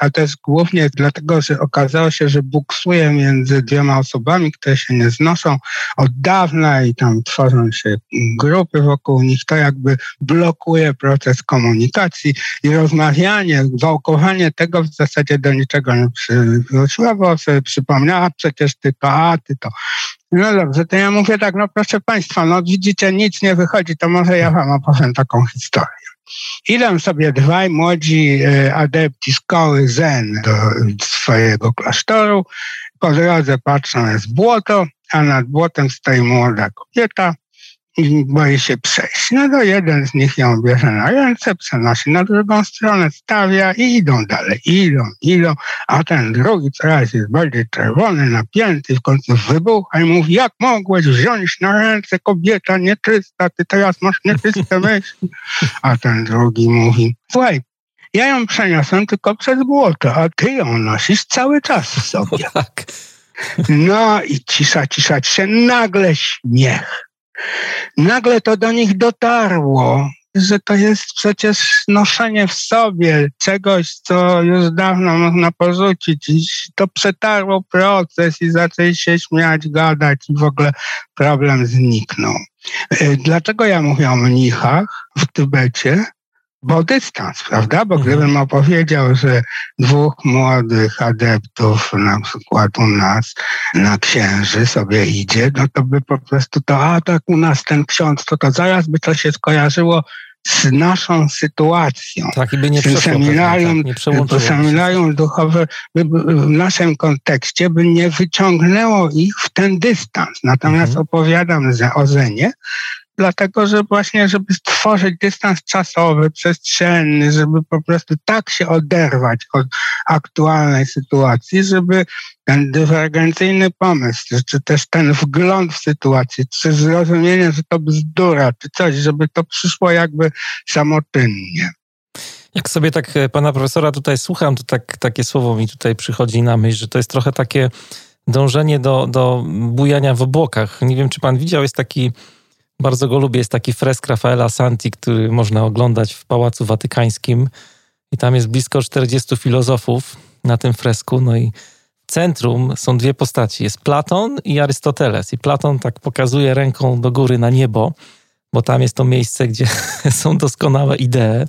a też głównie dlatego, że okazało się, że buksuje między dwiema osobami, które się nie znoszą od dawna i tam tworzą się grupy wokół nich, to jakby blokuje proces komunikacji i rozmawianie, wałkowanie tego w zasadzie do niczego nie przywróciło, bo sobie przypomniała przecież ty to, a ty to. No dobrze, to ja mówię tak, no proszę Państwa, no widzicie, nic nie wychodzi, to może ja Wam opowiem taką historię. Idą sobie dwaj młodzi e, adepci szkoły Zen do swojego klasztoru. Po drodze patrzą, jest błoto, a nad błotem stoi młoda kobieta i boi się przejść. No to jeden z nich ją bierze na ręce, przenosi na drugą stronę, stawia i idą dalej, idą, idą, a ten drugi coraz jest bardziej czerwony, napięty, w końcu wybucha i mówi, jak mogłeś wziąć na ręce kobieta nieczysta, ty teraz masz nieczyste <laughs> myśli. A ten drugi mówi, słuchaj, ja ją przeniosłem tylko przez błoto, a ty ją nosisz cały czas w <laughs> sobie. Tak. No i cisza, cisza, cisza, nagle śmiech Nagle to do nich dotarło, że to jest przecież noszenie w sobie czegoś, co już dawno można porzucić. I to przetarło proces i zaczęli się śmiać, gadać i w ogóle problem zniknął. E, dlaczego ja mówię o mnichach w Tybecie? Bo dystans, prawda? Bo mhm. gdybym opowiedział, że dwóch młodych adeptów, na przykład u nas na księży sobie idzie, no to by po prostu to, a tak u nas ten ksiądz, to to zaraz by to się skojarzyło z naszą sytuacją. Tak, i by nie seminarium, tak, nie seminarium duchowe by, w naszym kontekście by nie wyciągnęło ich w ten dystans. Natomiast mhm. opowiadam o Zenie, dlatego że właśnie, żeby stworzyć dystans czasowy, przestrzenny, żeby po prostu tak się oderwać od aktualnej sytuacji, żeby ten dywergencyjny pomysł, czy też ten wgląd w sytuację, czy zrozumienie, że to bzdura, czy coś, żeby to przyszło jakby samotynnie. Jak sobie tak e, pana profesora tutaj słucham, to tak, takie słowo mi tutaj przychodzi na myśl, że to jest trochę takie dążenie do, do bujania w obłokach. Nie wiem, czy pan widział, jest taki bardzo go lubię. Jest taki fresk Rafaela Santi, który można oglądać w Pałacu Watykańskim. I tam jest blisko 40 filozofów na tym fresku. No i w centrum są dwie postaci. Jest Platon i Arystoteles. I Platon tak pokazuje ręką do góry na niebo, bo tam jest to miejsce, gdzie <laughs> są doskonałe idee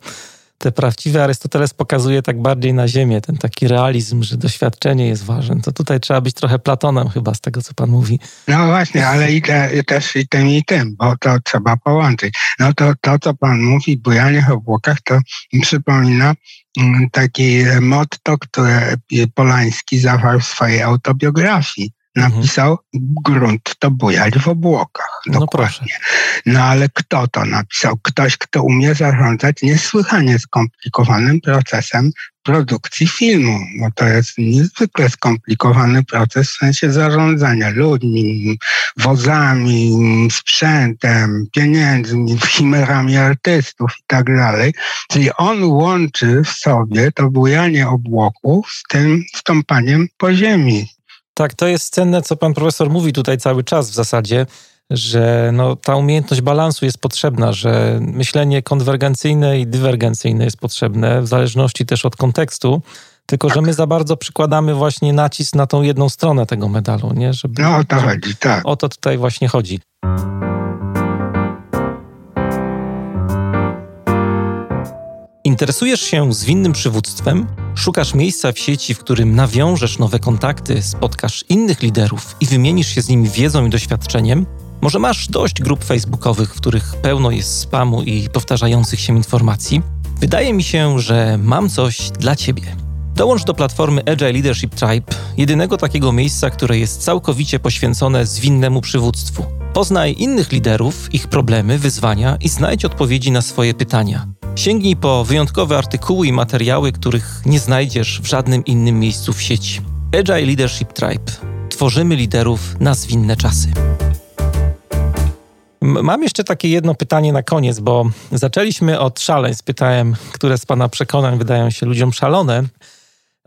te prawdziwe Arystoteles pokazuje tak bardziej na ziemię, ten taki realizm, że doświadczenie jest ważne. To tutaj trzeba być trochę Platonem chyba z tego, co pan mówi. No właśnie, ale i te, też i tym, i tym, bo to trzeba połączyć. No to, to co pan mówi, bujanie w obłokach, to mi przypomina mm, taki motto, które Polański zawarł w swojej autobiografii. Napisał grunt to bujać w obłokach. No dokładnie. No, no ale kto to napisał? Ktoś, kto umie zarządzać niesłychanie skomplikowanym procesem produkcji filmu, bo to jest niezwykle skomplikowany proces w sensie zarządzania ludźmi, wozami, sprzętem, pieniędzmi, chimerami artystów i tak dalej. Czyli on łączy w sobie to bujanie obłoków z tym stąpaniem po ziemi, tak, to jest cenne, co pan profesor mówi tutaj cały czas w zasadzie, że no, ta umiejętność balansu jest potrzebna, że myślenie konwergencyjne i dywergencyjne jest potrzebne, w zależności też od kontekstu. Tylko, że my za bardzo przykładamy właśnie nacisk na tą jedną stronę tego medalu, nie? Żeby, no o to chodzi, tak. O to tutaj właśnie chodzi. Interesujesz się zwinnym przywództwem? Szukasz miejsca w sieci, w którym nawiążesz nowe kontakty, spotkasz innych liderów i wymienisz się z nimi wiedzą i doświadczeniem? Może masz dość grup facebookowych, w których pełno jest spamu i powtarzających się informacji? Wydaje mi się, że mam coś dla Ciebie. Dołącz do platformy Agile Leadership Tribe, jedynego takiego miejsca, które jest całkowicie poświęcone zwinnemu przywództwu. Poznaj innych liderów, ich problemy, wyzwania i znajdź odpowiedzi na swoje pytania. Sięgnij po wyjątkowe artykuły i materiały, których nie znajdziesz w żadnym innym miejscu w sieci. Agile Leadership Tribe. Tworzymy liderów na zwinne czasy. Mam jeszcze takie jedno pytanie na koniec, bo zaczęliśmy od szaleństw. Pytałem, które z Pana przekonań wydają się ludziom szalone.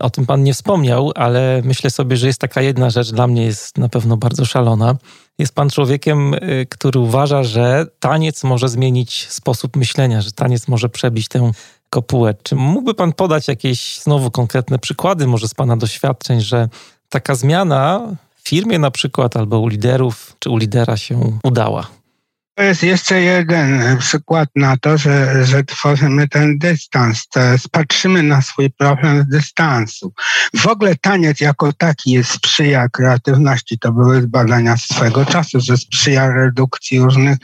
O tym pan nie wspomniał, ale myślę sobie, że jest taka jedna rzecz, dla mnie jest na pewno bardzo szalona. Jest pan człowiekiem, y, który uważa, że taniec może zmienić sposób myślenia, że taniec może przebić tę kopułę. Czy mógłby pan podać jakieś znowu konkretne przykłady, może z pana doświadczeń, że taka zmiana w firmie na przykład albo u liderów czy u lidera się udała? To jest jeszcze jeden przykład na to, że, że tworzymy ten dystans, to jest, patrzymy na swój problem z dystansu. W ogóle taniec jako taki jest sprzyja kreatywności. To były badania swego czasu, że sprzyja redukcji różnych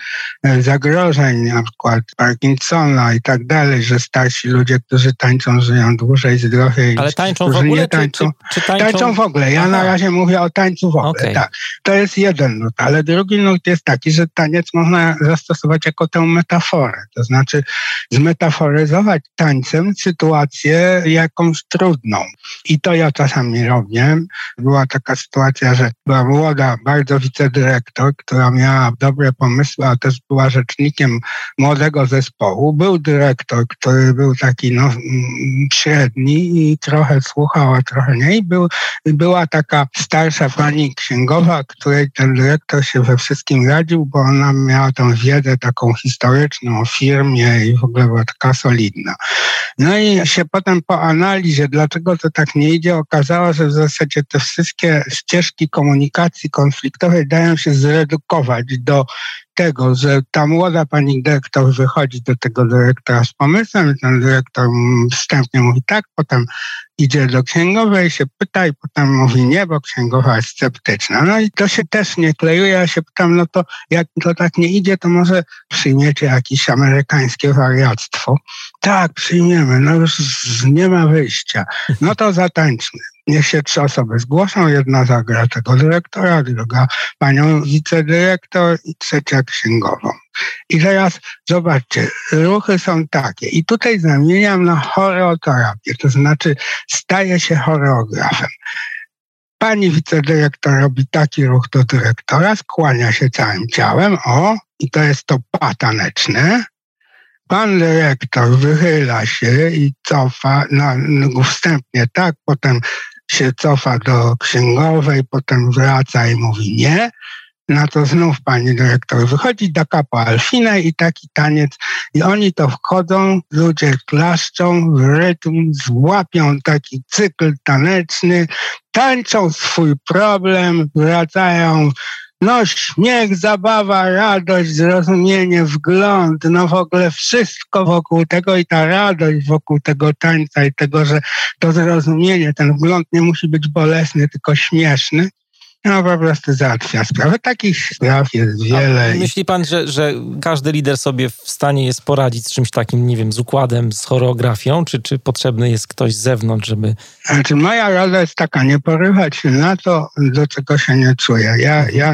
e, zagrożeń, na przykład Parkinsona i tak dalej, że starsi ludzie, którzy tańczą, żyją dłużej, zdrowiej. Ale tańczą w ogóle? Tańczą, czy, czy, tańczą... tańczą... w ogóle. Ja Aha. na razie mówię o tańcu w ogóle. Okay. Tak. To jest jeden nut, ale drugi nut jest taki, że taniec można można zastosować jako tę metaforę, to znaczy zmetaforyzować tańcem sytuację jakąś trudną. I to ja czasami robię. Była taka sytuacja, że była młoda bardzo wicedyrektor, która miała dobre pomysły, a też była rzecznikiem młodego zespołu. Był dyrektor, który był taki no, średni i trochę słuchał, a trochę nie. I był, była taka starsza pani księgowa, której ten dyrektor się we wszystkim radził, bo ona miała tą wiedzę taką historyczną o firmie i w ogóle była taka solidna. No i się potem po analizie, dlaczego to tak nie idzie, okazało, że w zasadzie te wszystkie ścieżki komunikacji konfliktowej dają się zredukować do tego, że ta młoda pani dyrektor wychodzi do tego dyrektora z pomysłem ten dyrektor wstępnie mówi tak, potem idzie do księgowej, się pyta i potem mówi nie, bo księgowa jest sceptyczna. No i to się też nie klejuje. Ja się pytam, no to jak to tak nie idzie, to może przyjmiecie jakieś amerykańskie wariactwo. Tak, przyjmiemy, no już nie ma wyjścia. No to zatańczmy niech się trzy osoby zgłoszą, jedna zagra tego dyrektora, druga panią wicedyrektor i trzecia księgową. I teraz zobaczcie, ruchy są takie. I tutaj zamieniam na choreoterapię, to znaczy staje się choreografem. Pani wicedyrektor robi taki ruch do dyrektora, skłania się całym ciałem, o, i to jest to pataneczne. Pan dyrektor wychyla się i cofa no, wstępnie tak, potem się cofa do księgowej, potem wraca i mówi nie. Na to znów pani dyrektor wychodzi do kapo Alfina i taki taniec. I oni to wchodzą, ludzie klaszczą w rytm, złapią taki cykl taneczny, tańczą swój problem, wracają no śmiech, zabawa, radość, zrozumienie, wgląd, no w ogóle wszystko wokół tego i ta radość wokół tego tańca i tego, że to zrozumienie, ten wgląd nie musi być bolesny, tylko śmieszny no po prostu załatwia sprawę. Takich spraw jest wiele. A myśli pan, że, że każdy lider sobie w stanie jest poradzić z czymś takim, nie wiem, z układem, z choreografią, czy, czy potrzebny jest ktoś z zewnątrz, żeby... Znaczy moja rola jest taka, nie porywać się na to, do czego się nie czuję. Ja, ja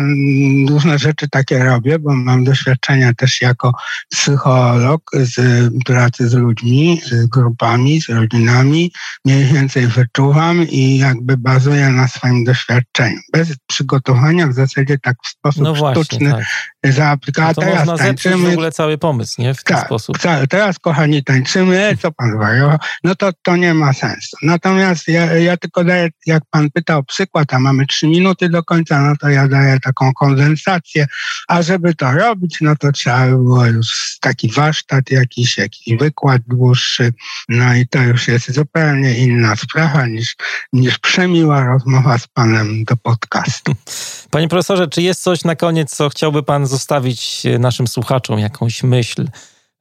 różne rzeczy takie robię, bo mam doświadczenia też jako psycholog z pracy z ludźmi, z grupami, z rodzinami. Mniej więcej wyczuwam i jakby bazuję na swoim doświadczeniu. Bez przygotowania w zasadzie tak w sposób no właśnie, sztuczny tak. Zaaplikować. No to teraz można tańczymy. w ogóle cały pomysł, nie? W ten tak, sposób. teraz, kochani, tańczymy, co pan wariował? No to, to nie ma sensu. Natomiast ja, ja tylko daję, jak pan pytał przykład, a mamy trzy minuty do końca, no to ja daję taką kondensację, a żeby to robić, no to trzeba by było już taki warsztat jakiś, jakiś wykład dłuższy, no i to już jest zupełnie inna sprawa niż, niż przemiła rozmowa z panem do podcastu. <laughs> Panie profesorze, czy jest coś na koniec, co chciałby pan zostawić naszym słuchaczom? Jakąś myśl,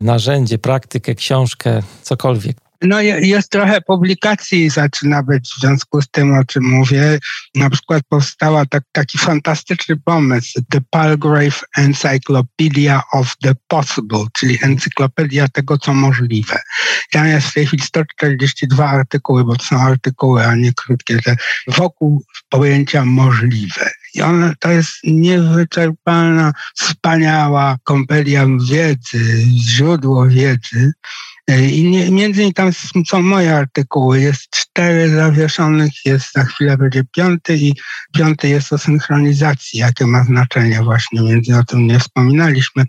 narzędzie, praktykę, książkę, cokolwiek? No jest trochę publikacji zaczyna być w związku z tym, o czym mówię. Na przykład powstała tak, taki fantastyczny pomysł The Palgrave Encyclopedia of the Possible, czyli encyklopedia tego, co możliwe. Tam jest w tej chwili 142 artykuły, bo to są artykuły, a nie krótkie, te wokół pojęcia możliwe. I ona to jest niewyczerpalna, wspaniała kompelia wiedzy, źródło wiedzy, i nie, między innymi tam są moje artykuły. Jest cztery zawieszonych, jest za chwilę będzie piąty i piąty jest o synchronizacji, jakie ma znaczenie właśnie, między o tym nie wspominaliśmy.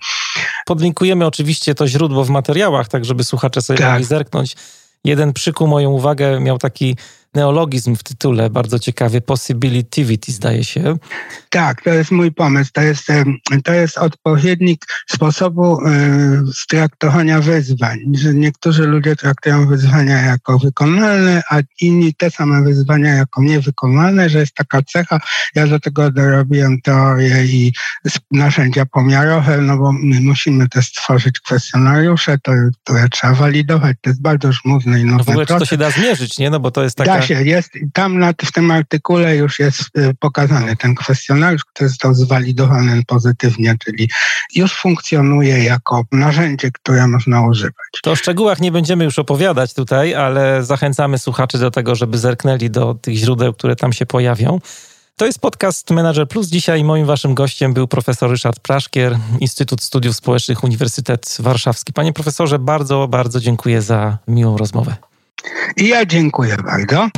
Podlinkujemy oczywiście to źródło w materiałach, tak żeby słuchacze sobie tak. mogli zerknąć. Jeden przykuł moją uwagę, miał taki neologizm w tytule, bardzo ciekawy, possibility, zdaje się. Tak, to jest mój pomysł. To jest, to jest odpowiednik sposobu traktowania wyzwań, że niektórzy ludzie traktują wyzwania jako wykonalne, a inni te same wyzwania jako niewykonalne, że jest taka cecha. Ja do tego dorobiłem teorię i narzędzia pomiarowe, no bo my musimy też stworzyć kwestionariusze, to, które trzeba walidować. To jest bardzo żmudny i nudny no w ogóle, czy to się da zmierzyć, nie? No bo to jest taka... Się, jest, tam na, w tym artykule już jest y, pokazany ten kwestionariusz, który został zwalidowany pozytywnie, czyli już funkcjonuje jako narzędzie, które można używać. To o szczegółach nie będziemy już opowiadać tutaj, ale zachęcamy słuchaczy do tego, żeby zerknęli do tych źródeł, które tam się pojawią. To jest podcast Manager Plus. Dzisiaj moim waszym gościem był profesor Ryszard Praszkier, Instytut Studiów Społecznych Uniwersytet Warszawski. Panie profesorze, bardzo, bardzo dziękuję za miłą rozmowę. Ja dziękuję bardzo.